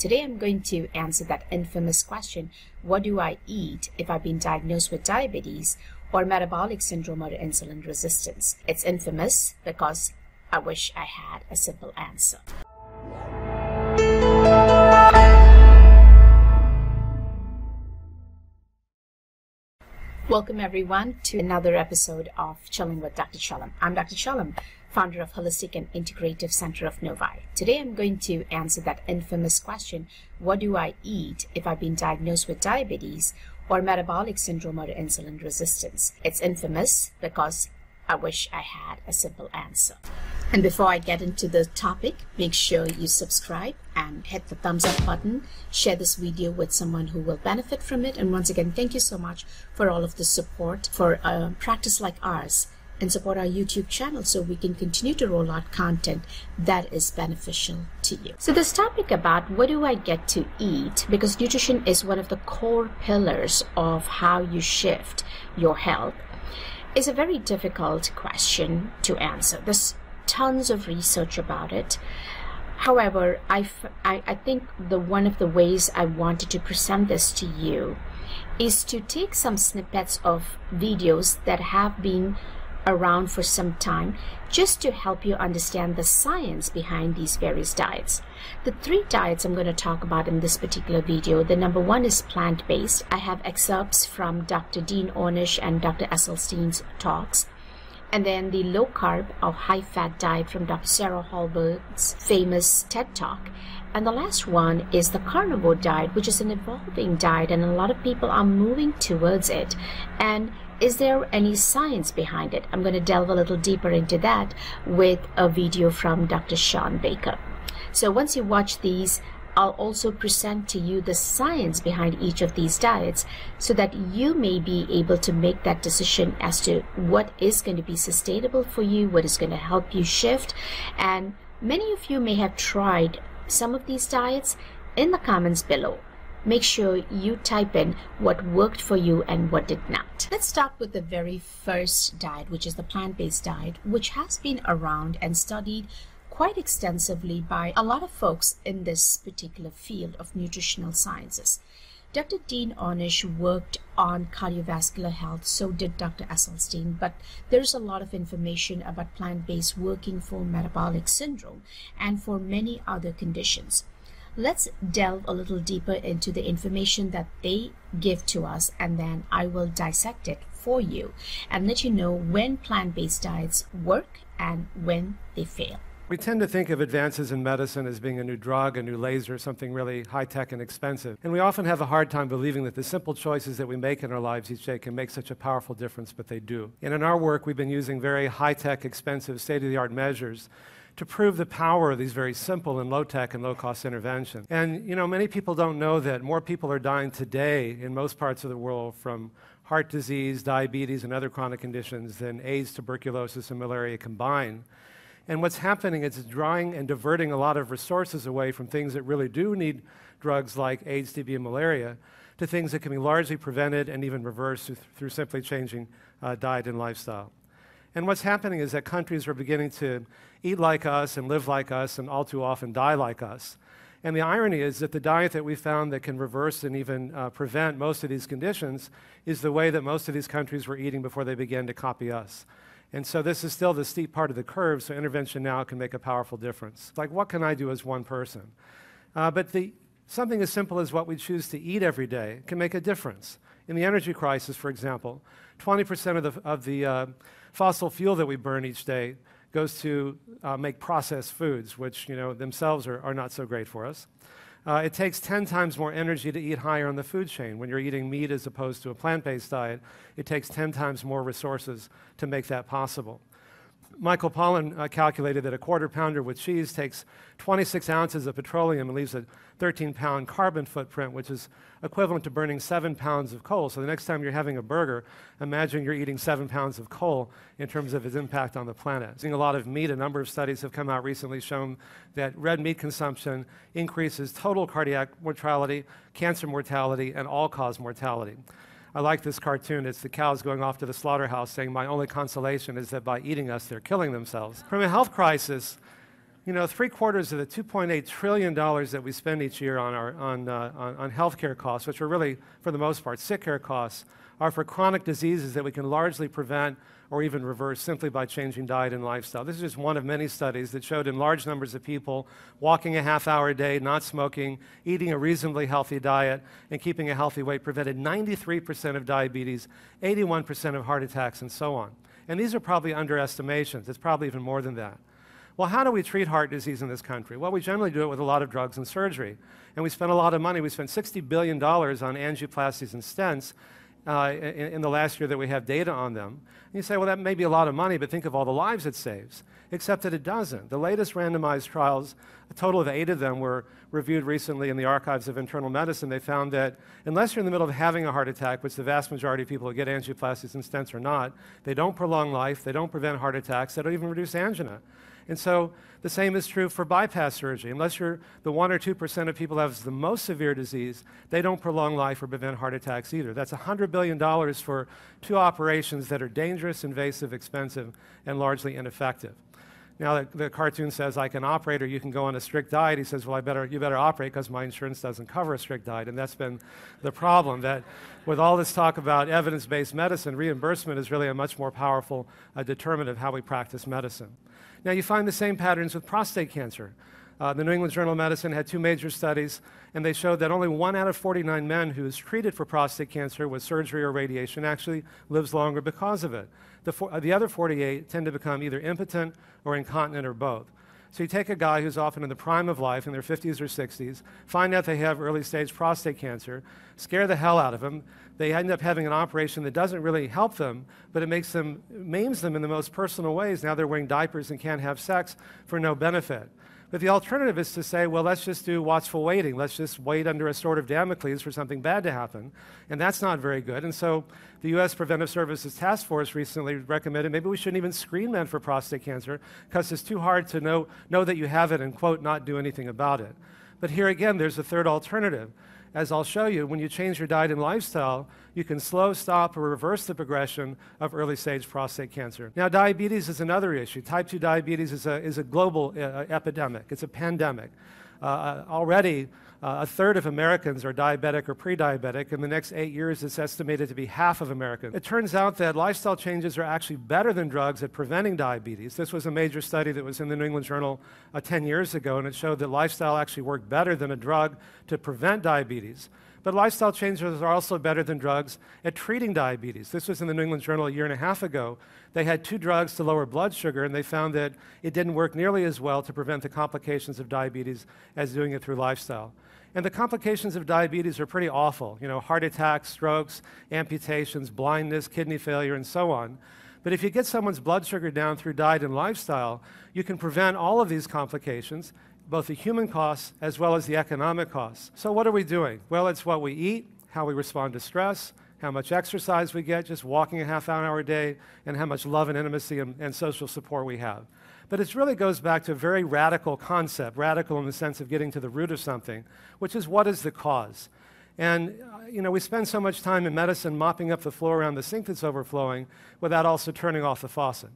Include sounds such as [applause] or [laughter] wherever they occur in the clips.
Today I'm going to answer that infamous question what do I eat if I've been diagnosed with diabetes or metabolic syndrome or insulin resistance? It's infamous because I wish I had a simple answer. Welcome everyone to another episode of Chilling with Dr. Chellam. I'm Dr. Chellam founder of Holistic and Integrative Center of Novi. Today I'm going to answer that infamous question what do I eat if I've been diagnosed with diabetes or metabolic syndrome or insulin resistance? It's infamous because I wish I had a simple answer. And before I get into the topic, make sure you subscribe and hit the thumbs up button. Share this video with someone who will benefit from it. And once again, thank you so much for all of the support for a practice like ours and support our YouTube channel so we can continue to roll out content that is beneficial to you. So this topic about what do I get to eat because nutrition is one of the core pillars of how you shift your health is a very difficult question to answer. There's tons of research about it. However, I, I, think the one of the ways I wanted to present this to you is to take some snippets of videos that have been around for some time just to help you understand the science behind these various diets. The three diets I'm going to talk about in this particular video, the number one is plant-based. I have excerpts from Dr. Dean Ornish and Dr. Esselstyn's talks. And then the low carb or high fat diet from Dr. Sarah Hallberg's famous TED Talk. And the last one is the carnivore diet, which is an evolving diet, and a lot of people are moving towards it. And is there any science behind it? I'm going to delve a little deeper into that with a video from Dr. Shawn Baker. So once you watch these, I'll also present to you the science behind each of these diets so that you may be able to make that decision as to what is going to be sustainable for you, what is going to help you shift. And many of you may have tried some of these diets in the comments below make sure you type in what worked for you and what did not. Let's start with the very first diet, which is the plant based diet, which has been around and studied quite extensively by a lot of folks in this particular field of nutritional sciences. Dr. Dean Ornish worked on cardiovascular health, so did Dr. Esselstyn, but there's a lot of information about plant based working for metabolic syndrome and for many other conditions let's delve a little deeper into the information that they give to us and then I will dissect it for you and let you know when plant-based diets work and when they fail. We tend to think of advances in medicine as being a new drug, a new laser, something really high tech and expensive. And we often have a hard time believing that the simple choices that we make in our lives each day can make such a powerful difference, but they do. And in our work, we've been using very high tech, expensive, state of the art measures to prove the power of these very simple and low tech and low cost interventions. And you know, many people don't know that more people are dying today in most parts of the world from heart disease, diabetes, and other chronic conditions than AIDS, tuberculosis, and malaria combined. And what's happening is it's drawing and diverting a lot of resources away from things that really do need drugs like AIDS, TB, and malaria to things that can be largely prevented and even reversed through, through simply changing uh, diet and lifestyle. And what's happening is that countries are beginning to eat like us and live like us and all too often die like us. And the irony is that the diet that we found that can reverse and even uh, prevent most of these conditions is the way that most of these countries were eating before they began to copy us. And so this is still the steep part of the curve, so intervention now can make a powerful difference. Like, what can I do as one person? Uh, but the, something as simple as what we choose to eat every day can make a difference. In the energy crisis, for example, 20% of the, of the uh, fossil fuel that we burn each day goes to uh, make processed foods, which you know themselves are, are not so great for us. Uh, it takes 10 times more energy to eat higher on the food chain. When you're eating meat as opposed to a plant based diet, it takes 10 times more resources to make that possible. Michael Pollan uh, calculated that a quarter pounder with cheese takes 26 ounces of petroleum and leaves a 13 pound carbon footprint, which is equivalent to burning seven pounds of coal. So the next time you're having a burger, imagine you're eating seven pounds of coal in terms of its impact on the planet. Eating a lot of meat, a number of studies have come out recently showing that red meat consumption increases total cardiac mortality, cancer mortality, and all cause mortality. I like this cartoon. It's the cows going off to the slaughterhouse saying, My only consolation is that by eating us, they're killing themselves. From a health crisis, You know, three quarters of the $2.8 trillion that we spend each year on, on, uh, on, on healthcare costs, which are really, for the most part, sick care costs, are for chronic diseases that we can largely prevent or even reverse simply by changing diet and lifestyle. This is just one of many studies that showed in large numbers of people walking a half hour a day, not smoking, eating a reasonably healthy diet, and keeping a healthy weight prevented 93% of diabetes, 81% of heart attacks, and so on. And these are probably underestimations. It's probably even more than that. Well, how do we treat heart disease in this country? Well, we generally do it with a lot of drugs and surgery. And we spend a lot of money. We spend $60 billion on angioplasties and stents uh, in, in, the last year that we have data on them. And you say, well, that may be a lot of money, but think of all the lives it saves. Except that it doesn't. The latest randomized trials, a total of eight of them, were reviewed recently in the archives of internal medicine. They found that unless you're in the middle of having a heart attack, which the vast majority of people who get angioplasties and stents are not, they don't prolong life, they don't prevent heart attacks, they don't even reduce angina. And so the same is true for bypass surgery. Unless you're the 1 or 2% of people who have the most severe disease, they don't prolong life or prevent heart attacks either. That's $100 billion for two operations that are dangerous, invasive, expensive, and largely ineffective. Now the, the, cartoon says I can operate or you can go on a strict diet. He says, well, I better, you better operate because my insurance doesn't cover a strict diet. And that's been the problem that with all this talk about evidence-based medicine, reimbursement is really a much more powerful uh, determinant of how we practice medicine. Now, you find the same patterns with prostate cancer. Uh, the New England Journal of Medicine had two major studies, and they showed that only one out of 49 men who is treated for prostate cancer with surgery or radiation actually lives longer because of it. The, the other 48 tend to become either impotent or incontinent or both. So you take a guy who's often in the prime of life, in their 50s or 60s, find out they have early stage prostate cancer, scare the hell out of them. They end up having an operation that doesn't really help them, but it makes them, maims them in the most personal ways. Now they're wearing diapers and can't have sex for no benefit. But the alternative is to say, well, let's just do watchful waiting. Let's just wait under a sword of Damocles for something bad to happen. And that's not very good. And so the U.S. Preventive Services Task Force recently recommended maybe we shouldn't even screen men for prostate cancer because it's too hard to know, know that you have it and, quote, not do anything about it. But here again, there's a third alternative as I'll show you, when you change your diet and lifestyle, you can slow, stop, or reverse the progression of early stage prostate cancer. Now, diabetes is another issue. Type 2 diabetes is a, is a global uh, epidemic, it's a pandemic. Uh, uh already, uh, a third of Americans are diabetic or pre diabetic. In the next eight years, it's estimated to be half of Americans. It turns out that lifestyle changes are actually better than drugs at preventing diabetes. This was a major study that was in the New England Journal uh, 10 years ago, and it showed that lifestyle actually worked better than a drug to prevent diabetes. But lifestyle changes are also better than drugs at treating diabetes. This was in the New England Journal a year and a half ago. They had two drugs to lower blood sugar, and they found that it didn't work nearly as well to prevent the complications of diabetes as doing it through lifestyle. And the complications of diabetes are pretty awful. You know, heart attacks, strokes, amputations, blindness, kidney failure, and so on. But if you get someone's blood sugar down through diet and lifestyle, you can prevent all of these complications, both the human costs as well as the economic costs. So what are we doing? Well, it's what we eat, how we respond to stress, how much exercise we get, just walking a half hour a day, and how much love and intimacy and, and social support we have. But it really goes back to a very radical concept, radical in the sense of getting to the root of something, which is what is the cause? And, uh, you know, we spend so much time in medicine mopping up the floor around the sink that's overflowing without also turning off the faucet.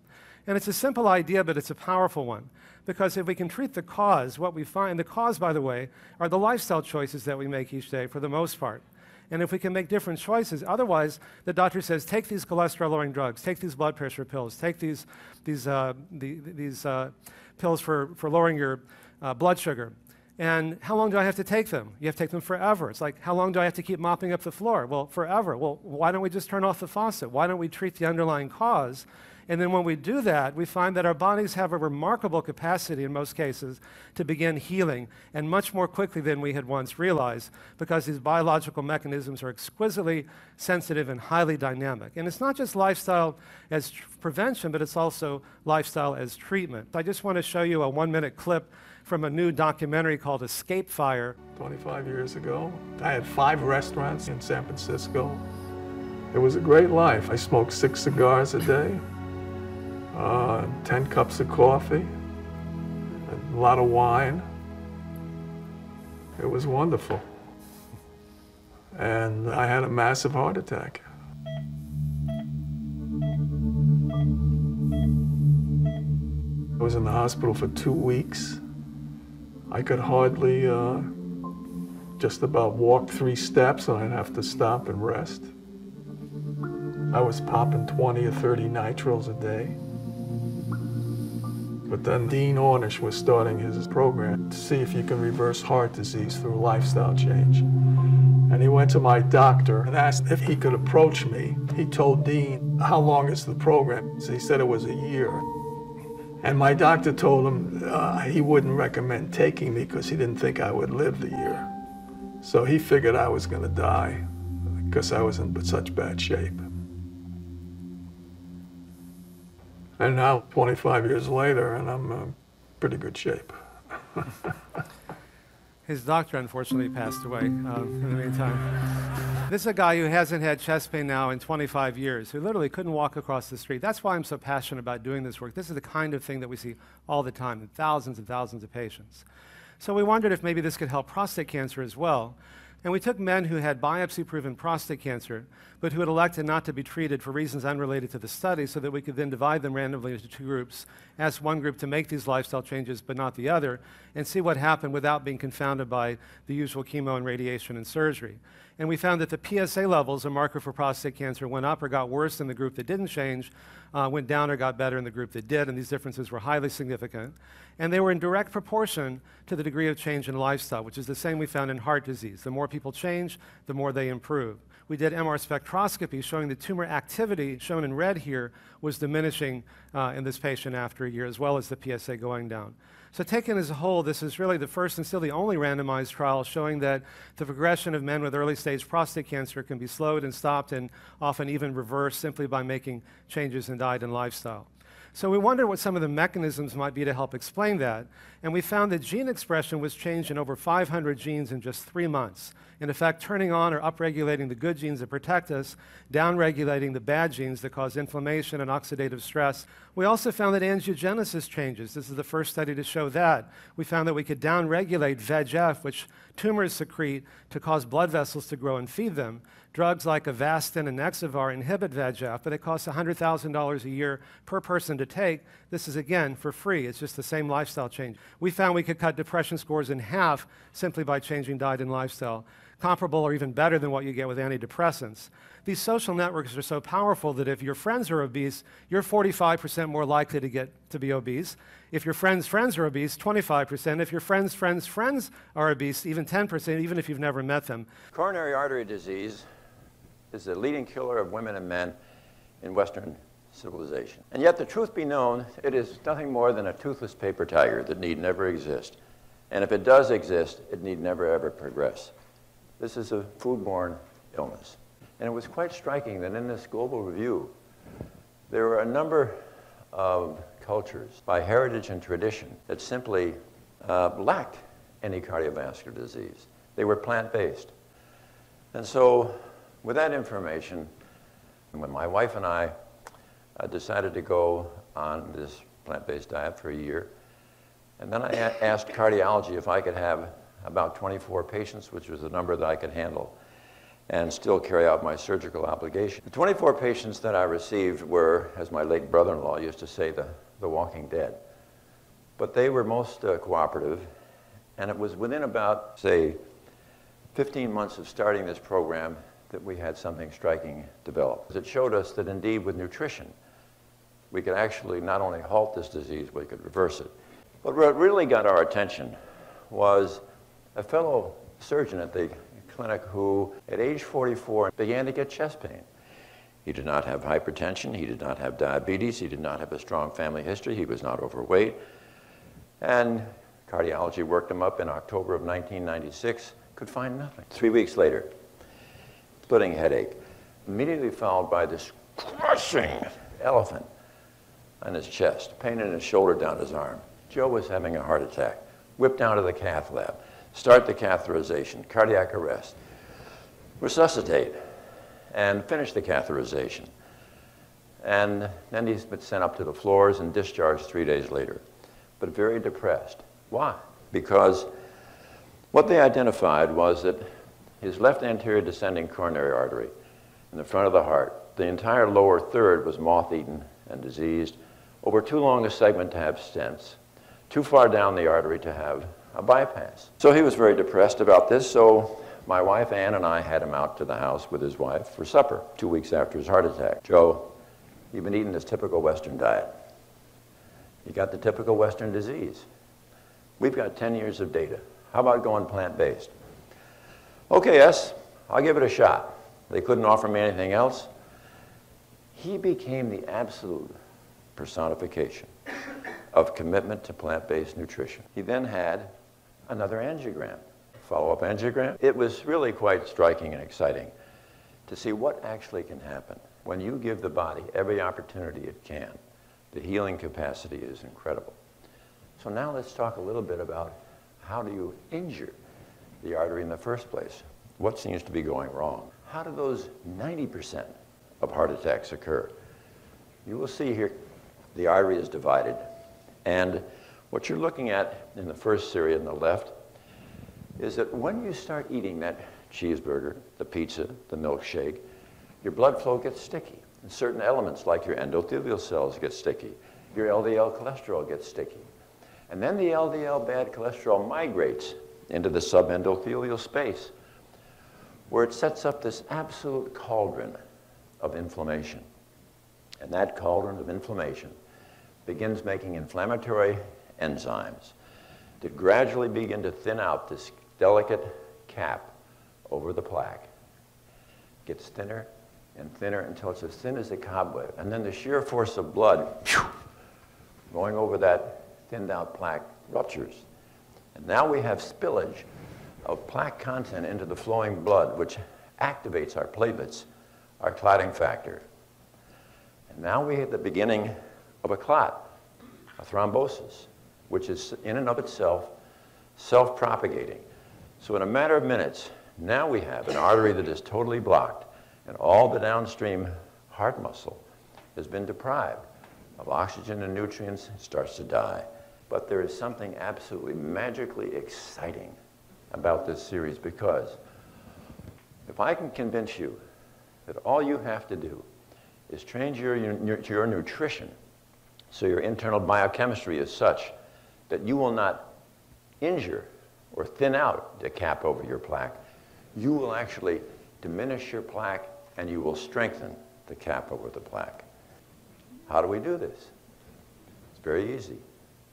And it's a simple idea, but it's a powerful one. Because if we can treat the cause, what we find, the cause, by the way, are the lifestyle choices that we make each day for the most part and if we can make different choices. Otherwise, the doctor says, take these cholesterol-lowering drugs, take these blood pressure pills, take these, these, uh, the, these uh, pills for, for lowering your uh, blood sugar. And how long do I have to take them? You have to take them forever. It's like, how long do I have to keep mopping up the floor? Well, forever. Well, why don't we just turn off the faucet? Why don't we treat the underlying cause and then when we do that, we find that our bodies have a remarkable capacity in most cases to begin healing, and much more quickly than we had once realized, because these biological mechanisms are exquisitely sensitive and highly dynamic. And it's not just lifestyle as prevention, but it's also lifestyle as treatment. I just want to show you a one minute clip from a new documentary called Escape Fire. 25 years ago, I had five restaurants in San Francisco. It was a great life. I smoked six cigars a day uh, 10 cups of coffee, a lot of wine. It was wonderful. And I had a massive heart attack. I was in the hospital for two weeks. I could hardly uh, just about walk three steps and I'd have to stop and rest. I was popping 20 or 30 nitriles a day. But then Dean Ornish was starting his program to see if you can reverse heart disease through lifestyle change. And he went to my doctor and asked if he could approach me. He told Dean, How long is the program? So he said it was a year. And my doctor told him uh, he wouldn't recommend taking me because he didn't think I would live the year. So he figured I was going to die because I was in such bad shape. And now, 25 years later, and I'm in pretty good shape. [laughs] His doctor unfortunately passed away uh, in the meantime. This is a guy who hasn't had chest pain now in 25 years, who literally couldn't walk across the street. That's why I'm so passionate about doing this work. This is the kind of thing that we see all the time in thousands and thousands of patients. So we wondered if maybe this could help prostate cancer as well. And we took men who had biopsy proven prostate cancer, but who had elected not to be treated for reasons unrelated to the study, so that we could then divide them randomly into two groups, ask one group to make these lifestyle changes but not the other, and see what happened without being confounded by the usual chemo and radiation and surgery. And we found that the PSA levels, a marker for prostate cancer, went up or got worse in the group that didn't change, uh, went down or got better in the group that did, and these differences were highly significant. And they were in direct proportion to the degree of change in lifestyle, which is the same we found in heart disease. The more people change, the more they improve. We did MR spectroscopy showing the tumor activity, shown in red here, was diminishing uh, in this patient after a year, as well as the PSA going down. So, taken as a whole, this is really the first and still the only randomized trial showing that the progression of men with early stage prostate cancer can be slowed and stopped and often even reversed simply by making changes in diet and lifestyle. So we wondered what some of the mechanisms might be to help explain that. And we found that gene expression was changed in over 500 genes in just three months. In effect, turning on or upregulating the good genes that protect us, downregulating the bad genes that cause inflammation and oxidative stress. We also found that angiogenesis changes. This is the first study to show that. We found that we could downregulate VEGF, which tumors secrete to cause blood vessels to grow and feed them. Drugs like Avastin and Nexavar inhibit VEGF, but it costs $100,000 a year per person to take. This is, again, for free. It's just the same lifestyle change. We found we could cut depression scores in half simply by changing diet and lifestyle, comparable or even better than what you get with antidepressants. These social networks are so powerful that if your friends are obese, you're 45% more likely to get to be obese. If your friends' friends are obese, 25%. If your friends' friends' friends are obese, even 10%, even if you've never met them. Coronary artery disease is the leading killer of women and men in Western civilization. And yet, the truth be known, it is nothing more than a toothless paper tiger that need never exist. And if it does exist, it need never ever progress. This is a foodborne illness. And it was quite striking that in this global review, there were a number of cultures by heritage and tradition that simply uh, lacked any cardiovascular disease. They were plant based. And so with that information, when my wife and I uh, decided to go on this plant-based diet for a year, and then I a- asked cardiology if I could have about 24 patients, which was the number that I could handle, and still carry out my surgical obligation. The 24 patients that I received were, as my late brother-in-law used to say, the, the walking dead. But they were most uh, cooperative, and it was within about, say, 15 months of starting this program that we had something striking develop. It showed us that indeed with nutrition, we could actually not only halt this disease, we could reverse it. But what really got our attention was a fellow surgeon at the clinic who, at age 44, began to get chest pain. He did not have hypertension, he did not have diabetes, he did not have a strong family history, he was not overweight. And cardiology worked him up in October of 1996, could find nothing. Three weeks later, splitting headache, immediately followed by this crushing elephant on his chest, pain in his shoulder down his arm. Joe was having a heart attack. Whipped down to the cath lab. Start the catheterization, cardiac arrest. Resuscitate and finish the catheterization. And then he's been sent up to the floors and discharged three days later, but very depressed. Why? Because what they identified was that his left anterior descending coronary artery in the front of the heart, the entire lower third was moth eaten and diseased. over too long a segment to have stents, too far down the artery to have a bypass. So he was very depressed about this, so my wife Ann and I had him out to the house with his wife for supper two weeks after his heart attack. Joe, you've been eating this typical Western diet. You got the typical Western disease. We've got 10 years of data. How about going plant based? Okay, yes, I'll give it a shot. They couldn't offer me anything else. He became the absolute personification of commitment to plant based nutrition. He then had another angiogram, follow up angiogram. It was really quite striking and exciting to see what actually can happen when you give the body every opportunity it can. The healing capacity is incredible. So now let's talk a little bit about how do you injure the artery in the first place? What seems to be going wrong? How do those 90% of heart attacks occur? You will see here the artery is divided. And what you're looking at in the first series on the left is that when you start eating that cheeseburger, the pizza, the milkshake, your blood flow gets sticky. And certain elements like your endothelial cells get sticky. Your LDL cholesterol gets sticky. And then the LDL bad cholesterol migrates into the subendothelial space where it sets up this absolute cauldron of inflammation. And that cauldron of inflammation begins making inflammatory enzymes that gradually begin to thin out this delicate cap over the plaque. Gets thinner and thinner until it's as thin as a cobweb. And then the sheer force of blood going over that thinned out plaque ruptures. And now we have spillage of plaque content into the flowing blood, which activates our platelets, our clotting factor. And now we have the beginning of a clot, a thrombosis, which is in and of itself self propagating. So, in a matter of minutes, now we have an artery that is totally blocked, and all the downstream heart muscle has been deprived of oxygen and nutrients, it starts to die. But there is something absolutely magically exciting about this series because if I can convince you that all you have to do is change your, your, your nutrition so your internal biochemistry is such that you will not injure or thin out the cap over your plaque, you will actually diminish your plaque and you will strengthen the cap over the plaque. How do we do this? It's very easy.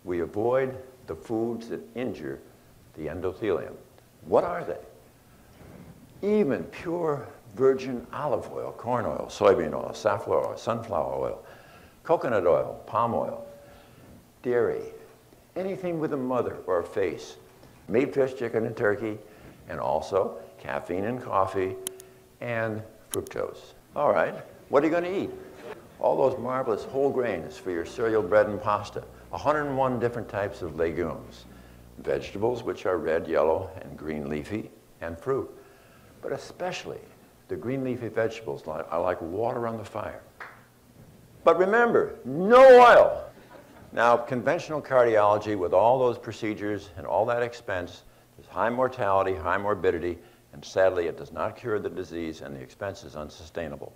We avoid the foods that injure the endothelium. What are they? Even pure virgin olive oil, corn oil, soybean oil, safflower oil, sunflower oil, coconut oil, palm oil, dairy, anything with a mother or a face, meat, fish, chicken, and turkey, and also caffeine and coffee and fructose. All right, what are you going to eat? All those marvelous whole grains for your cereal, bread, and pasta. 101 different types of legumes. Vegetables, which are red, yellow, and green leafy, and fruit. But especially the green leafy vegetables are like water on the fire. But remember, no oil. Now, conventional cardiology, with all those procedures and all that expense, there's high mortality, high morbidity, and sadly, it does not cure the disease, and the expense is unsustainable.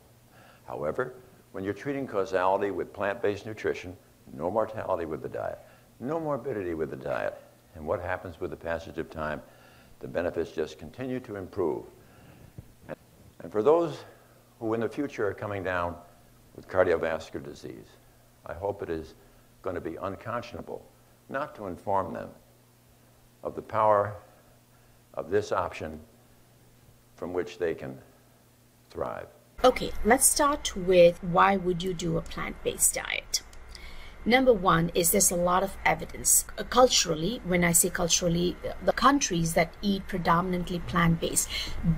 However, when you're treating causality with plant based nutrition, no mortality with the diet, no morbidity with the diet, and what happens with the passage of time? The benefits just continue to improve. And for those who in the future are coming down with cardiovascular disease, I hope it is going to be unconscionable not to inform them of the power of this option from which they can thrive. Okay, let's start with why would you do a plant-based diet? Number one is there's a lot of evidence. Uh, culturally, when I say culturally, the countries that eat predominantly plant based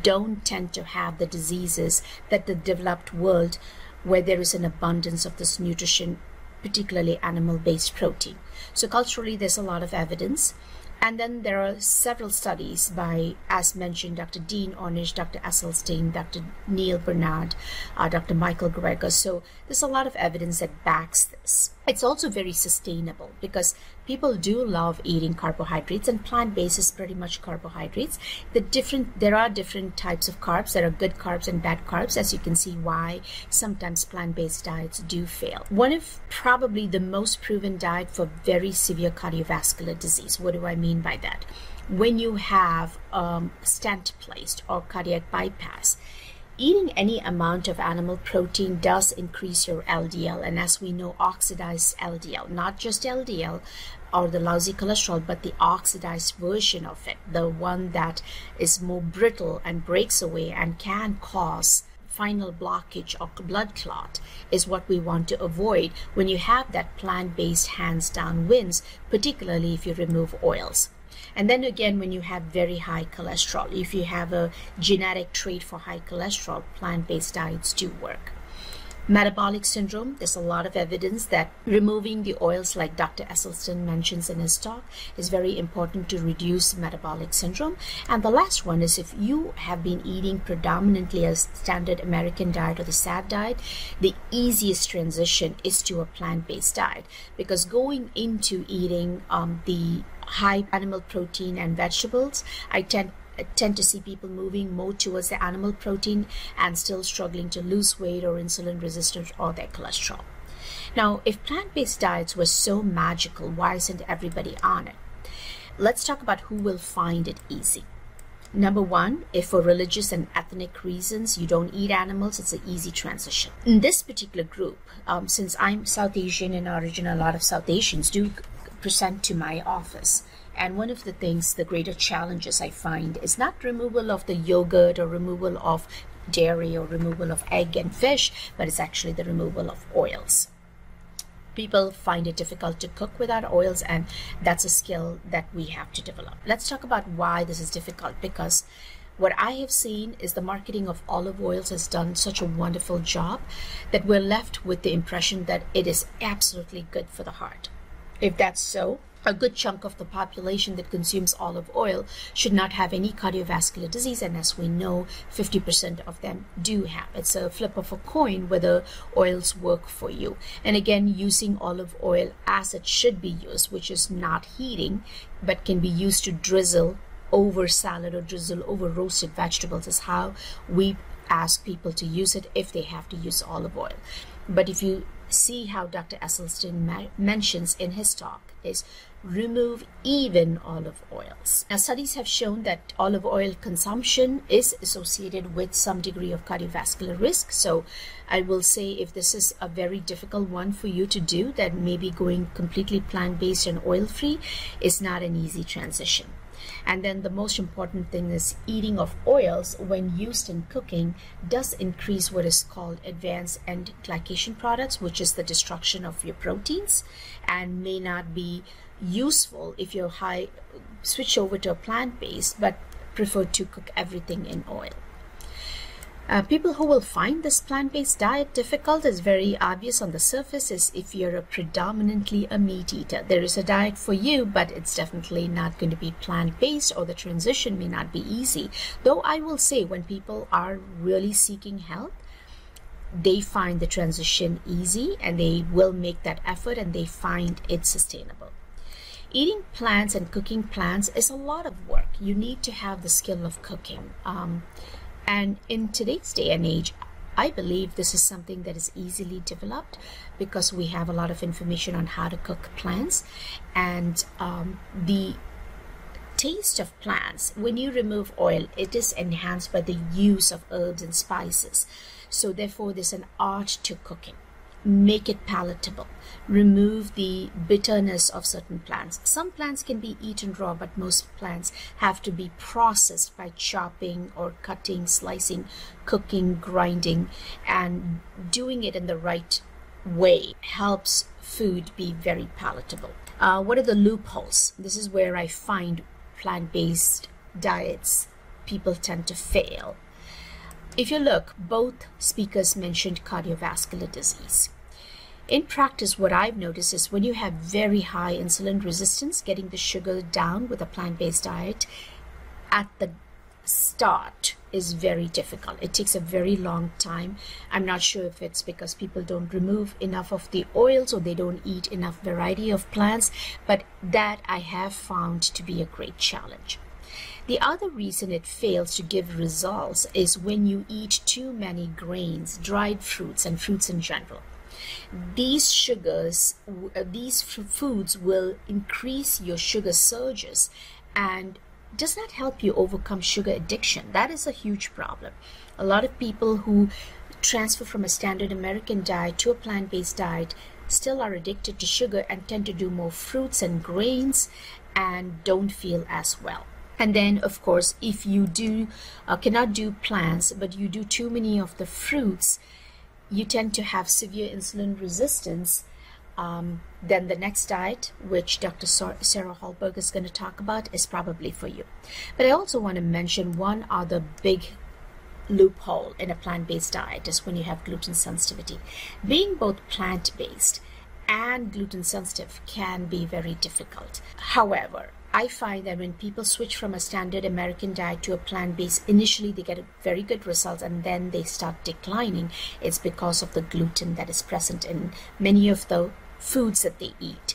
don't tend to have the diseases that the developed world, where there is an abundance of this nutrition, particularly animal based protein. So, culturally, there's a lot of evidence. And then there are several studies by, as mentioned, Dr. Dean Ornish, Dr. Esselstyn, Dr. Neal Barnard, uh, Dr. Michael Greger. So there's a lot of evidence that backs this. It's also very sustainable because people do love eating carbohydrates and plant-based is pretty much carbohydrates. The different there are different types of carbs. There are good carbs and bad carbs. As you can see why sometimes plant-based diets do fail. One of probably the most proven diet for very severe cardiovascular disease. What do i mean by that? When you have um, stent placed or cardiac bypass eating any amount of animal protein does increase your LDL, and as we know, oxidized LDL, not just LDL or the lousy cholesterol, but the oxidized version of it, the one that is more brittle and breaks away and can cause final blockage or blood clot is what we want to avoid when you have that plant-based hands down wins, particularly if you remove oils. And then again, when you have very high cholesterol, if you have a genetic trait for high cholesterol, plant based diets do work. Metabolic syndrome, there's a lot of evidence that removing the oils, like Dr. Esselstyn mentions in his talk, is very important to reduce metabolic syndrome. And the last one is if you have been eating predominantly a standard American diet or the SAD diet, the easiest transition is to a plant based diet because going into eating um, the high animal protein and vegetables, I tend tend to see people moving more towards the animal protein and still struggling to lose weight or insulin resistance or their cholesterol. Now, if plant based diets were so magical, why isn't everybody on it? Let's talk about who will find it easy. Number one, if for religious and ethnic reasons you don't eat animals, it's an easy transition. In this particular group, um, since I'm South Asian in origin, a lot of South Asians do present to my office. And one of the things, the greater challenges I find is not removal of the yogurt or removal of dairy or removal of egg and fish, but it's actually the removal of oils. People find it difficult to cook without oils, and that's a skill that we have to develop. Let's talk about why this is difficult because what I have seen is the marketing of olive oils has done such a wonderful job that we're left with the impression that it is absolutely good for the heart. If that's so, a good chunk of the population that consumes olive oil should not have any cardiovascular disease and as we know 50% of them do have it's a flip of a coin whether oils work for you and again using olive oil as it should be used which is not heating but can be used to drizzle over salad or drizzle over roasted vegetables is how we ask people to use it if they have to use olive oil but if you see how Dr. Esselstyn mentions in his talk is remove even olive oils. Now, studies have shown that olive oil consumption is associated with some degree of cardiovascular risk. So, I will say if this is a very difficult one for you to do, that maybe going completely plant based and oil free is not an easy transition. And then the most important thing is eating of oils when used in cooking does increase what is called advanced end glycation products, which is the destruction of your proteins and may not be useful if you're high switch over to a plant-based but prefer to cook everything in oil. Uh, people who will find this plant-based diet difficult is very obvious on the surface is if you're a predominantly a meat eater. There is a diet for you, but it's definitely not going to be plant-based or the transition may not be easy. Though I will say when people are really seeking help, they find the transition easy and they will make that effort and they find it sustainable. Eating plants and cooking plants is a lot of work. You need to have the skill of cooking. Um, and in today's day and age, I believe this is something that is easily developed because we have a lot of information on how to cook plants and um, the taste of plants when you remove oil it is enhanced by the use of herbs and spices so therefore there's an art to cooking make it palatable. Remove the bitterness of certain plants. Some plants can be eaten raw but most plants have to be processed by chopping or cutting slicing cooking grinding and doing it in the right way. Helps food be very palatable. Uh, what are the loopholes? This is where i find plant-based diets people tend to fail. If you look, both speakers mentioned cardiovascular disease. In practice, what I've noticed is when you have very high insulin resistance, getting the sugar down with a plant based diet at the start is very difficult. It takes a very long time. I'm not sure if it's because people don't remove enough of the oils or they don't eat enough variety of plants, but that I have found to be a great challenge. The other reason it fails to give results is when you eat too many grains, dried fruits, and fruits in general. These sugars, uh, these foods will increase your sugar surges and does not help you overcome sugar addiction. That is a huge problem. A lot of people who transfer from a standard American diet to a plant based diet still are addicted to sugar and tend to do more fruits and grains and don't feel as well. And then, of course, if you do uh, cannot do plants, but you do too many of the fruits, you tend to have severe insulin resistance um, then the next diet, which Dr. Sarah Hallberg is going to talk about, is probably for you. But I also want to mention one other big loophole in a plant based diet is when you have gluten sensitivity. Being both plant based and gluten sensitive can be very difficult. However, I find that when people switch from a standard American diet to a plant based, initially they get very good results and then they start declining. It's because of the gluten that is present in many of the foods that they eat.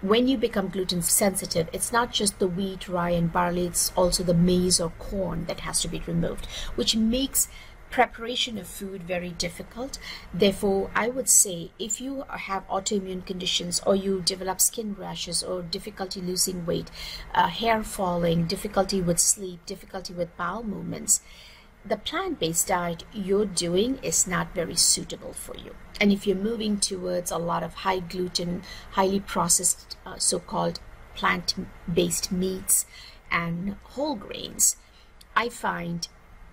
When you become gluten sensitive, it's not just the wheat, rye, and barley, it's also the maize or corn that has to be removed, which makes preparation of food very difficult. Therefore, I would say if you have autoimmune conditions or you develop skin rashes or difficulty losing weight, uh, hair falling, difficulty with sleep, difficulty with bowel movements, the plant based diet you're doing is not very suitable for you. And if you're moving towards a lot of high gluten, highly processed, uh, so called plant based meats and whole grains, I find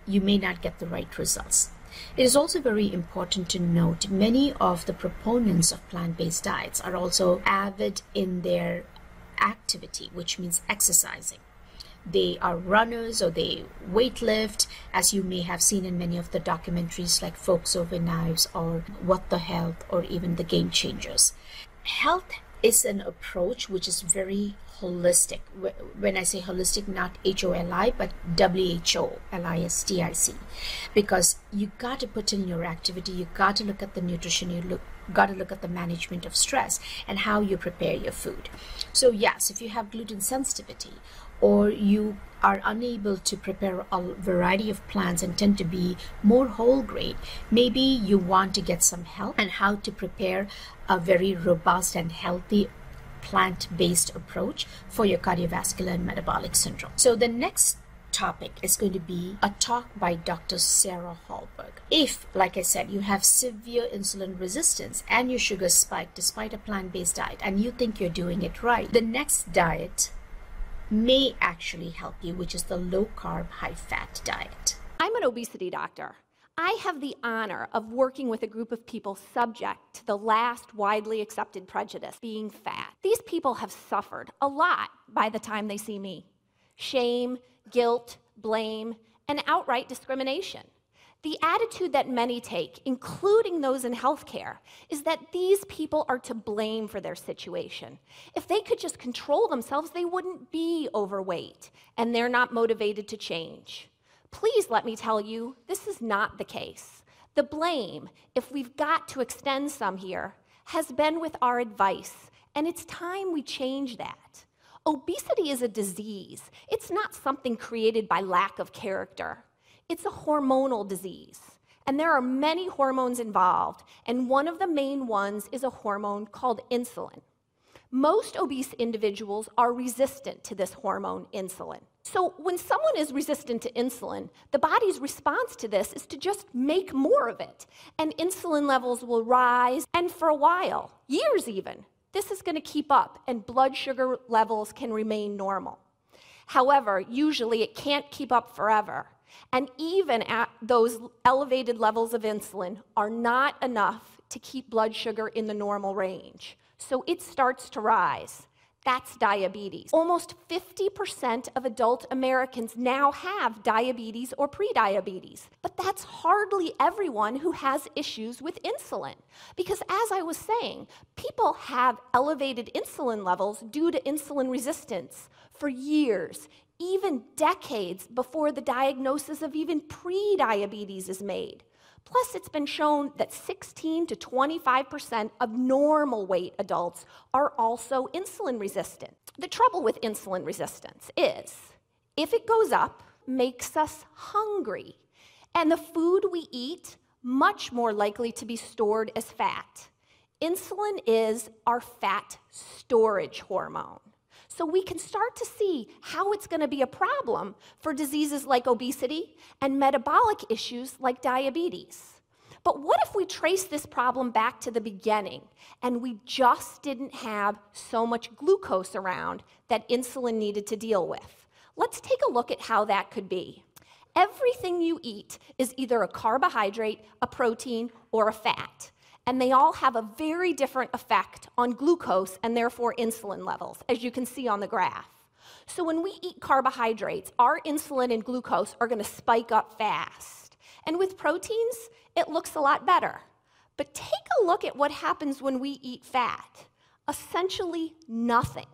you may not get the right results. It is also very important to note many of the proponents of plant based diets are also avid in their activity, which means exercising they are runners or they weightlift, as you may have seen in many of the documentaries like Forks Over Knives or What the Health or even The Game Changers. Health is an approach which is very holistic. When I say holistic, not H O L I, but W H O L I S T I C. Because you got to put in your activity, you got to look at the nutrition, you look got to look at the management of stress and how you prepare your food. So, yes, if you have gluten sensitivity or you are unable to prepare a variety of plants and tend to be more whole grain, maybe you want to get some help and how to prepare a very robust and healthy plant based approach for your cardiovascular and metabolic syndrome. So, the next topic is going to be a talk by Dr. Sarah Hallberg. If, like I said, you have severe insulin resistance and your sugar spike despite a plant based diet and you think you're doing it right, the next diet may actually help you, which is the low carb, high fat diet. I'm an obesity doctor. I have the honor of working with a group of people subject to the last widely accepted prejudice, being fat. These people have suffered a lot by the time they see me shame, guilt, blame, and outright discrimination. The attitude that many take, including those in healthcare, is that these people are to blame for their situation. If they could just control themselves, they wouldn't be overweight, and they're not motivated to change. Please let me tell you, this is not the case. The blame, if we've got to extend some here, has been with our advice, and it's time we change that. Obesity is a disease. It's not something created by lack of character. It's a hormonal disease. And there are many hormones involved, and one of the main ones is a hormone called insulin. Most obese individuals are resistant to this hormone, insulin. So, when someone is resistant to insulin, the body's response to this is to just make more of it. And insulin levels will rise, and for a while, years even, this is going to keep up, and blood sugar levels can remain normal. However, usually it can't keep up forever. And even at those elevated levels of insulin are not enough to keep blood sugar in the normal range. So it starts to rise. That's diabetes. Almost 50% of adult Americans now have diabetes or prediabetes. But that's hardly everyone who has issues with insulin. Because as I was saying, people have elevated insulin levels due to insulin resistance for years, even decades before the diagnosis of even prediabetes is made. Plus, it's been shown that 16 to 25% of normal weight adults are also insulin resistant. The trouble with insulin resistance is if it goes up, makes us hungry, and the food we eat much more likely to be stored as fat. Insulin is our fat storage hormone. So we can start to see how it's going to be a problem for diseases like obesity and metabolic issues like diabetes. But what if we trace this problem back to the beginning and we just didn't have so much glucose around that insulin needed to deal with? Let's take a look at how that could be. Everything you eat is either a carbohydrate, a protein, or a fat. And they all have a very different effect on glucose and therefore insulin levels, as you can see on the graph. So when we eat carbohydrates, our insulin and glucose are going to spike up fast. And with proteins, it looks a lot better. But take a look at what happens when we eat fat. Essentially nothing,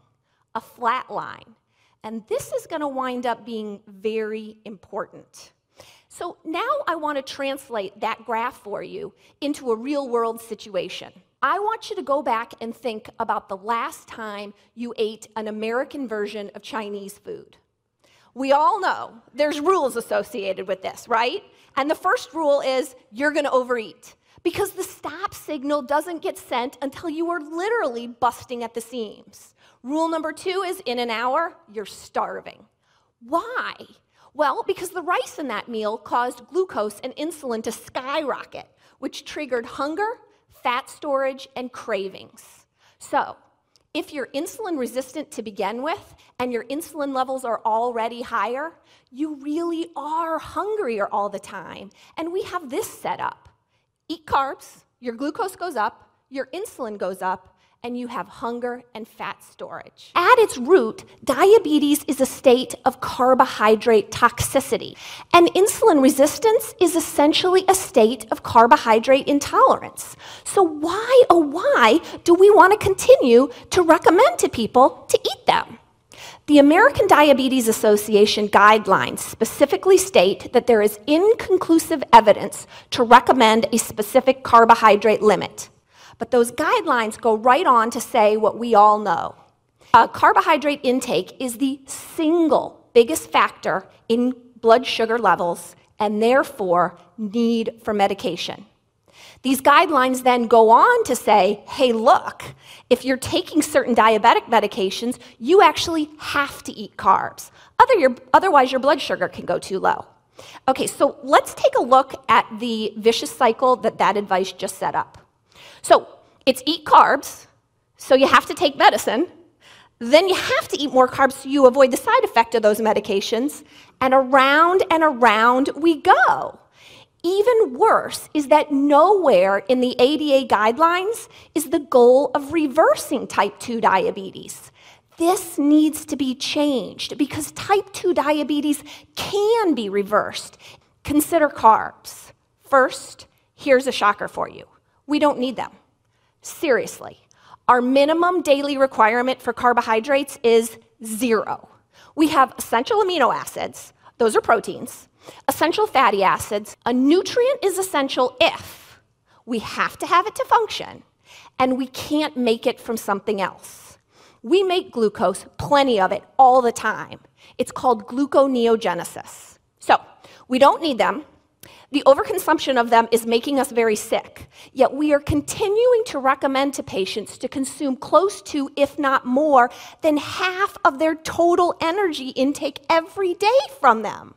a flat line. And this is going to wind up being very important. So now I want to translate that graph for you into a real world situation. I want you to go back and think about the last time you ate an American version of Chinese food. We all know there's rules associated with this, right? And the first rule is you're going to overeat because the stop signal doesn't get sent until you are literally busting at the seams. Rule number two is in an hour, you're starving. Why? Well, because the rice in that meal caused glucose and insulin to skyrocket, which triggered hunger, fat storage, and cravings. So, if you're insulin resistant to begin with and your insulin levels are already higher, you really are hungrier all the time. And we have this set up eat carbs, your glucose goes up, your insulin goes up, and you have hunger and fat storage. At its root, diabetes is a state of carbohydrate toxicity, and insulin resistance is essentially a state of carbohydrate intolerance. So, why, oh, why do we want to continue to recommend to people to eat them? The American Diabetes Association guidelines specifically state that there is inconclusive evidence to recommend a specific carbohydrate limit. But those guidelines go right on to say what we all know. Uh, carbohydrate intake is the single biggest factor in blood sugar levels and therefore need for medication. These guidelines then go on to say, hey, look, if you're taking certain diabetic medications, you actually have to eat carbs. Otherwise, your blood sugar can go too low. Okay, so let's take a look at the vicious cycle that that advice just set up. So it's eat carbs, so you have to take medicine. Then you have to eat more carbs so you avoid the side effect of those medications. And around and around we go. Even worse is that nowhere in the ADA guidelines is the goal of reversing type 2 diabetes. This needs to be changed because type 2 diabetes can be reversed. Consider carbs. First, here's a shocker for you we don't need them. Seriously. Our minimum daily requirement for carbohydrates is zero. We have essential amino acids, those are proteins, essential fatty acids. A nutrient is essential if we have to have it to function and we can't make it from something else. We make glucose, plenty of it, all the time. It's called gluconeogenesis. So, we don't need them. The overconsumption of them is making us very sick, yet we are continuing to recommend to patients to consume close to, if not more, than half of their total energy intake every day from them.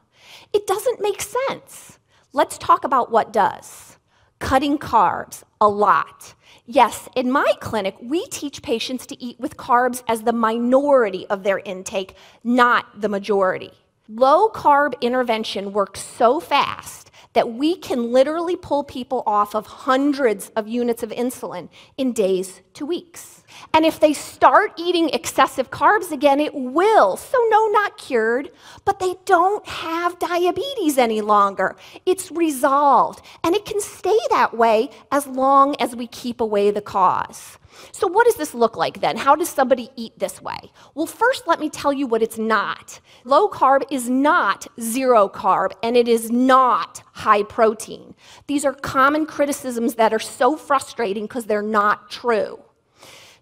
It doesn't make sense. Let's talk about what does. Cutting carbs, a lot. Yes, in my clinic, we teach patients to eat with carbs as the minority of their intake, not the majority. Low carb intervention works so fast that we can literally pull people off of hundreds of units of insulin in days to weeks. And if they start eating excessive carbs again, it will. So, no, not cured, but they don't have diabetes any longer. It's resolved, and it can stay that way as long as we keep away the cause. So, what does this look like then? How does somebody eat this way? Well, first, let me tell you what it's not. Low carb is not zero carb, and it is not high protein. These are common criticisms that are so frustrating because they're not true.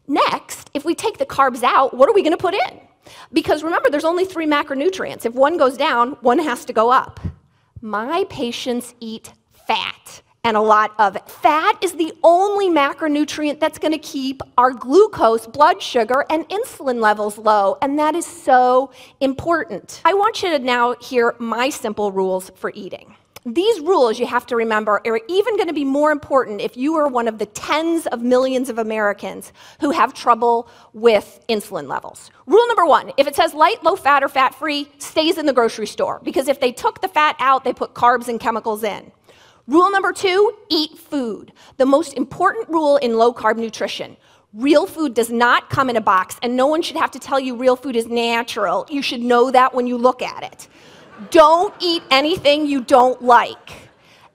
Next, if we take the carbs out, what are we going to put in? Because remember, there's only three macronutrients. If one goes down, one has to go up. My patients eat fat and a lot of. Fat is the only macronutrient that's going to keep our glucose, blood sugar, and insulin levels low, and that is so important. I want you to now hear my simple rules for eating. These rules, you have to remember, are even going to be more important if you are one of the tens of millions of Americans who have trouble with insulin levels. Rule number one if it says light, low fat, or fat free, stays in the grocery store because if they took the fat out, they put carbs and chemicals in. Rule number two eat food. The most important rule in low carb nutrition. Real food does not come in a box, and no one should have to tell you real food is natural. You should know that when you look at it. Don't eat anything you don't like.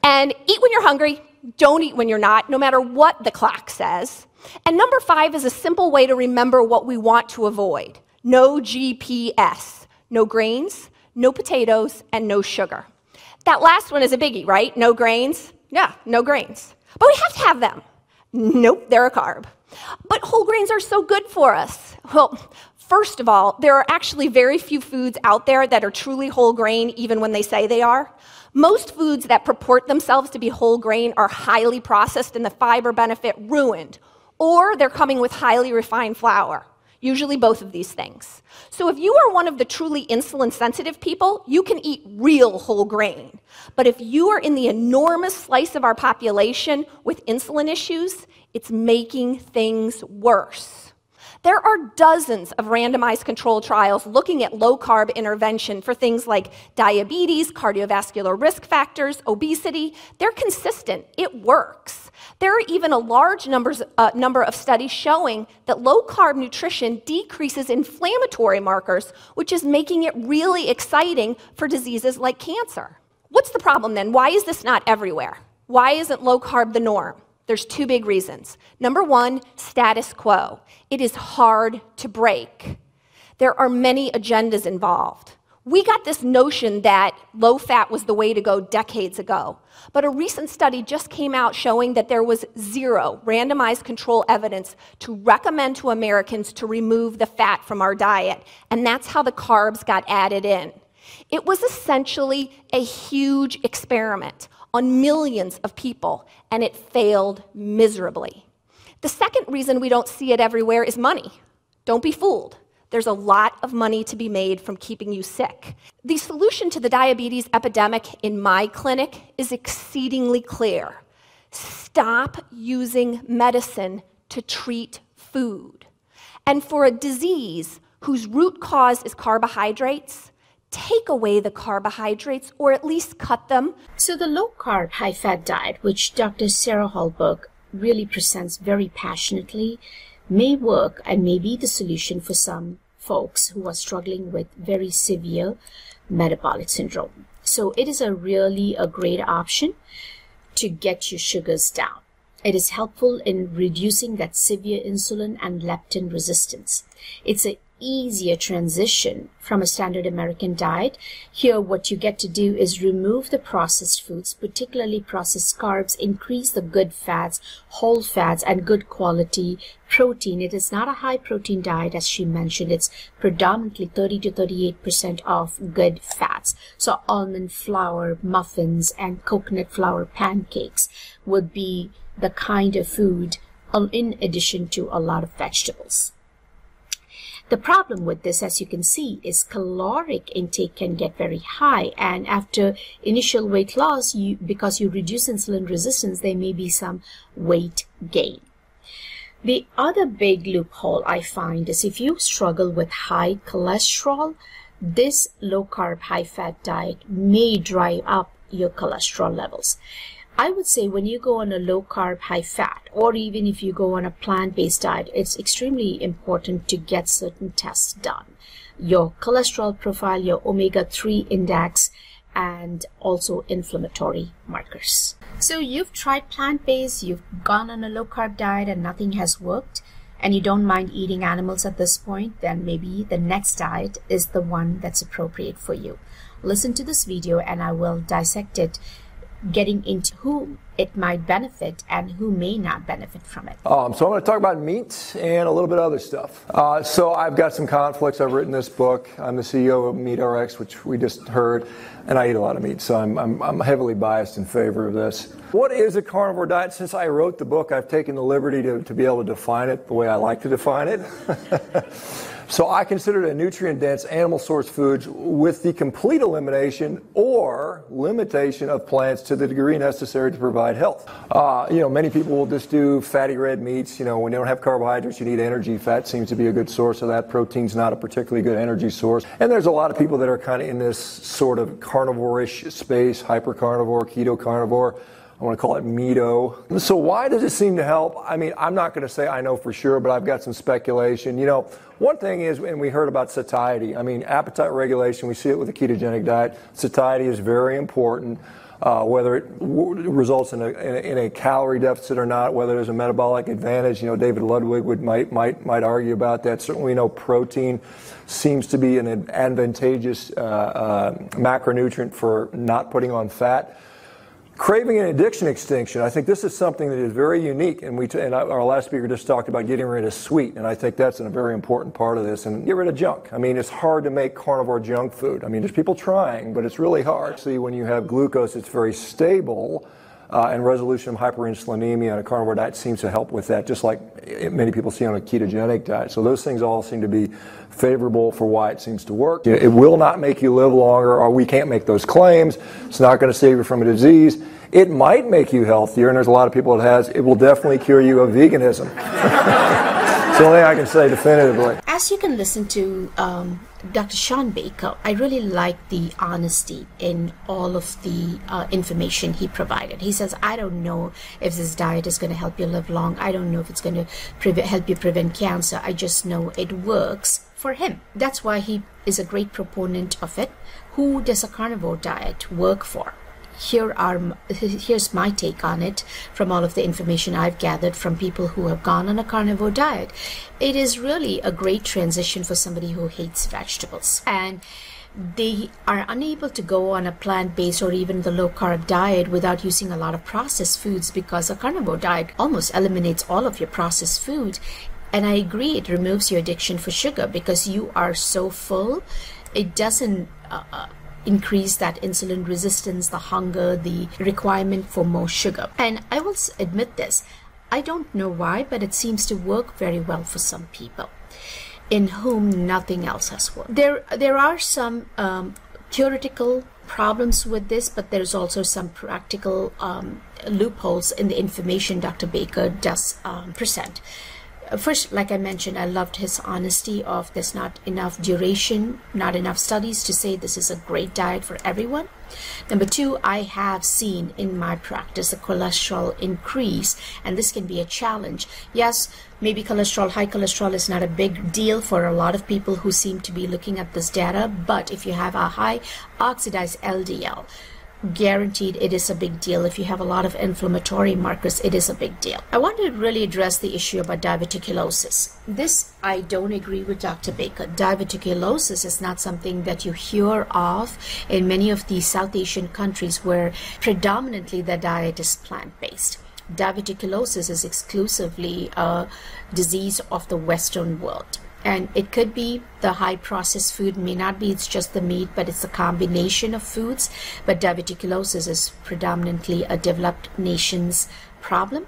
And eat when you're hungry, don't eat when you're not, no matter what the clock says. And number five is a simple way to remember what we want to avoid no GPS, no grains, no potatoes, and no sugar. That last one is a biggie, right? No grains? Yeah, no grains. But we have to have them. Nope, they're a carb. But whole grains are so good for us. Well, First of all, there are actually very few foods out there that are truly whole grain, even when they say they are. Most foods that purport themselves to be whole grain are highly processed and the fiber benefit ruined, or they're coming with highly refined flour. Usually both of these things. So if you are one of the truly insulin sensitive people, you can eat real whole grain. But if you are in the enormous slice of our population with insulin issues, it's making things worse. There are dozens of randomized control trials looking at low carb intervention for things like diabetes, cardiovascular risk factors, obesity. They're consistent, it works. There are even a large numbers, uh, number of studies showing that low carb nutrition decreases inflammatory markers, which is making it really exciting for diseases like cancer. What's the problem then? Why is this not everywhere? Why isn't low carb the norm? There's two big reasons. Number one, status quo. It is hard to break. There are many agendas involved. We got this notion that low fat was the way to go decades ago. But a recent study just came out showing that there was zero randomized control evidence to recommend to Americans to remove the fat from our diet. And that's how the carbs got added in. It was essentially a huge experiment on millions of people, and it failed miserably. The second reason we don't see it everywhere is money. Don't be fooled. There's a lot of money to be made from keeping you sick. The solution to the diabetes epidemic in my clinic is exceedingly clear. Stop using medicine to treat food. And for a disease whose root cause is carbohydrates, take away the carbohydrates or at least cut them. So, the low carb, high fat diet, which Dr. Sarah Hallberg really presents very passionately, may work and may be the solution for some folks who are struggling with very severe metabolic syndrome. So, it is a really a great option to get your sugars down. It is helpful in reducing that severe insulin and leptin resistance. It's a easier transition from a standard American diet. Here, what you get to do is remove the processed foods, particularly processed carbs, increase the good fats, whole fats, and good quality protein. It is not a high protein diet, as she mentioned. It's predominantly 30 to 38% of good fats. So almond flour, muffins, and coconut flour pancakes would be the kind of food um, in addition to a lot of vegetables. The problem with this, as you can see, is caloric intake can get very high. And after initial weight loss, you, because you reduce insulin resistance, there may be some weight gain. The other big loophole I find is if you struggle with high cholesterol, this low carb, high fat diet may drive up your cholesterol levels. I would say when you go on a low carb, high fat, or even if you go on a plant based diet, it's extremely important to get certain tests done. Your cholesterol profile, your omega 3 index, and also inflammatory markers. So you've tried plant based, you've gone on a low carb diet, and nothing has worked, and you don't mind eating animals at this point, then maybe the next diet is the one that's appropriate for you. Listen to this video, and I will dissect it getting into who it might benefit and who may not benefit from it. Um, so I'm going to talk about meat and a little bit of other stuff. Uh, so I've got some conflicts. I've written this book. I'm the CEO of MeatRx, which we just heard, and I eat a lot of meat, so I'm, I'm, I'm heavily biased in favor of this. What is a carnivore diet? Since I wrote the book, I've taken the liberty to, to be able to define it the way I like to define it. [laughs] So I consider it a nutrient-dense animal source foods with the complete elimination or limitation of plants to the degree necessary to provide health. Uh, you know, many people will just do fatty red meats. You know, when you don't have carbohydrates, you need energy. Fat seems to be a good source of that. Protein's not a particularly good energy source. And there's a lot of people that are kind of in this sort of carnivore-ish space, hyper carnivore, keto carnivore. I want to call it Medo. So why does it seem to help? I mean, I'm not going to say I know for sure, but I've got some speculation. You know, one thing is, and we heard about satiety. I mean, appetite regulation, we see it with the ketogenic diet. Satiety is very important. Uh, whether it w- results in a, in a, in, a, calorie deficit or not, whether there's a metabolic advantage. You know, David Ludwig would might might might argue about that. Certainly, we know protein seems to be an advantageous uh, uh, macronutrient for not putting on fat. Craving and addiction extinction. I think this is something that is very unique, and we t- and our last speaker just talked about getting rid of sweet, and I think that's a very important part of this. And get rid of junk. I mean, it's hard to make carnivore junk food. I mean, there's people trying, but it's really hard. See, when you have glucose, it's very stable uh, and resolution of hyperinsulinemia on a carnivore diet seems to help with that, just like many people see on a ketogenic diet. So those things all seem to be favorable for why it seems to work. It will not make you live longer, or we can't make those claims. It's not going to save you from a disease. It might make you healthier, and there's a lot of people that has. It will definitely cure you of veganism. [laughs] The only thing I can say definitively. As you can listen to um, Dr. Shawn Baker, I really like the honesty in all of the uh, information he provided. He says, I don't know if this diet is going to help you live long. I don't know if it's going to pre- help you prevent cancer. I just know it works for him. That's why he is a great proponent of it. Who does a carnivore diet work for? Here are here's my take on it from all of the information I've gathered from people who have gone on a carnivore diet. It is really a great transition for somebody who hates vegetables and they are unable to go on a plant-based or even the low-carb diet without using a lot of processed foods because a carnivore diet almost eliminates all of your processed food and I agree it removes your addiction for sugar because you are so full it doesn't uh, uh increase that insulin resistance, the hunger, the requirement for more sugar. And I will admit this, I don't know why, but it seems to work very well for some people in whom nothing else has worked. There, there are some um, theoretical problems with this, but there's also some practical um, loopholes in the information Dr. Baker does um, present Uh, first, like I mentioned, I loved his honesty of there's not enough duration, not enough studies to say this is a great diet for everyone. Number two, I have seen in my practice a cholesterol increase, and this can be a challenge. Yes, maybe cholesterol, high cholesterol is not a big deal for a lot of people who seem to be looking at this data, but if you have a high oxidized LDL, guaranteed it is a big deal. If you have a lot of inflammatory markers, it is a big deal. I want to really address the issue about diverticulosis. This, I don't agree with Dr. Baker. Diverticulosis is not something that you hear of in many of the South Asian countries where predominantly the diet is plant-based. Diverticulosis is exclusively a disease of the Western world and it could be the high processed food may not be it's just the meat but it's a combination of foods. But diverticulosis is predominantly a developed nations problem.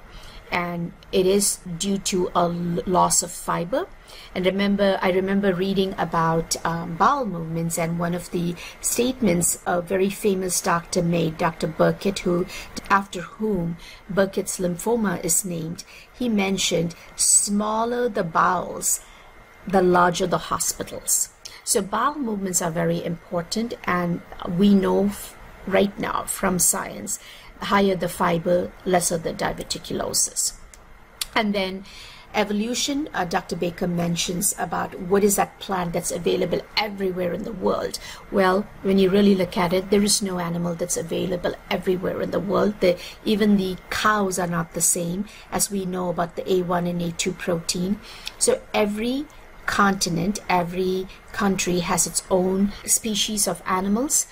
And it is due to a loss of fiber. And remember i remember reading about um, bowel movements and one of the statements a very famous doctor made dr burkitt who after whom burkitt's lymphoma is named he mentioned smaller the bowels the larger the hospitals. So bowel movements are very important, and we know right now from science, higher the fiber, lesser the diverticulosis. And then evolution, uh, Dr. Baker mentions about what is that plant that's available everywhere in the world. Well, when you really look at it, there is no animal that's available everywhere in the world. The, even the cows are not the same as we know about the A1 and A2 protein. So every continent, every country has its own species of animals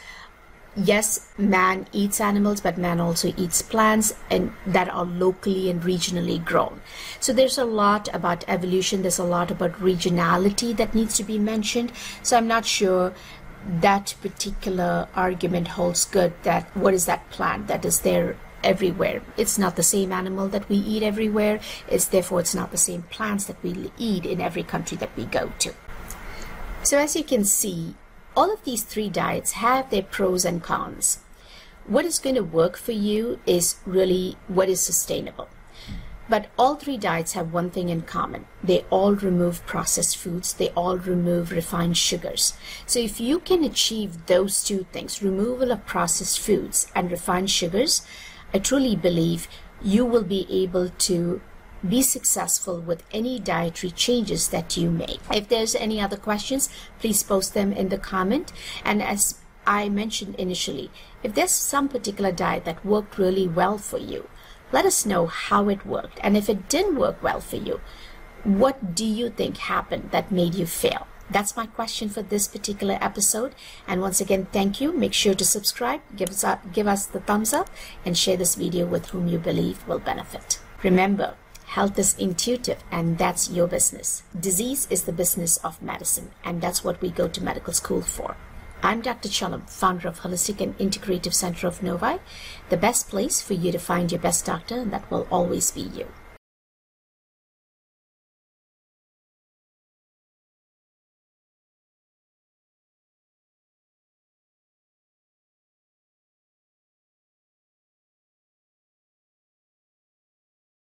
yes, man eats animals, but man also eats plants and that are locally and regionally grown. So there's a lot about evolution, there's a lot about regionality that needs to be mentioned. So I'm not sure that particular argument holds good that what is that plant that is there everywhere. It's not the same animal that we eat everywhere. It's therefore it's not the same plants that we eat in every country that we go to. So as you can see, all of these three diets have their pros and cons. What is going to work for you is really what is sustainable. But all three diets have one thing in common. They all remove processed foods. They all remove refined sugars. So if you can achieve those two things, removal of processed foods and refined sugars, I truly believe you will be able to be successful with any dietary changes that you make. If there's any other questions, please post them in the comment. And as I mentioned initially, if there's some particular diet that worked really well for you, let us know how it worked. And if it didn't work well for you, what do you think happened that made you fail? That's my question for this particular episode. And once again, thank you. Make sure to subscribe, give us, give us the thumbs up, and share this video with whom you believe will benefit. Remember, Health is intuitive, and that's your business. Disease is the business of medicine, and that's what we go to medical school for. I'm Dr. Chalam, founder of Holistic and Integrative Center of Novi, the best place for you to find your best doctor, and that will always be you.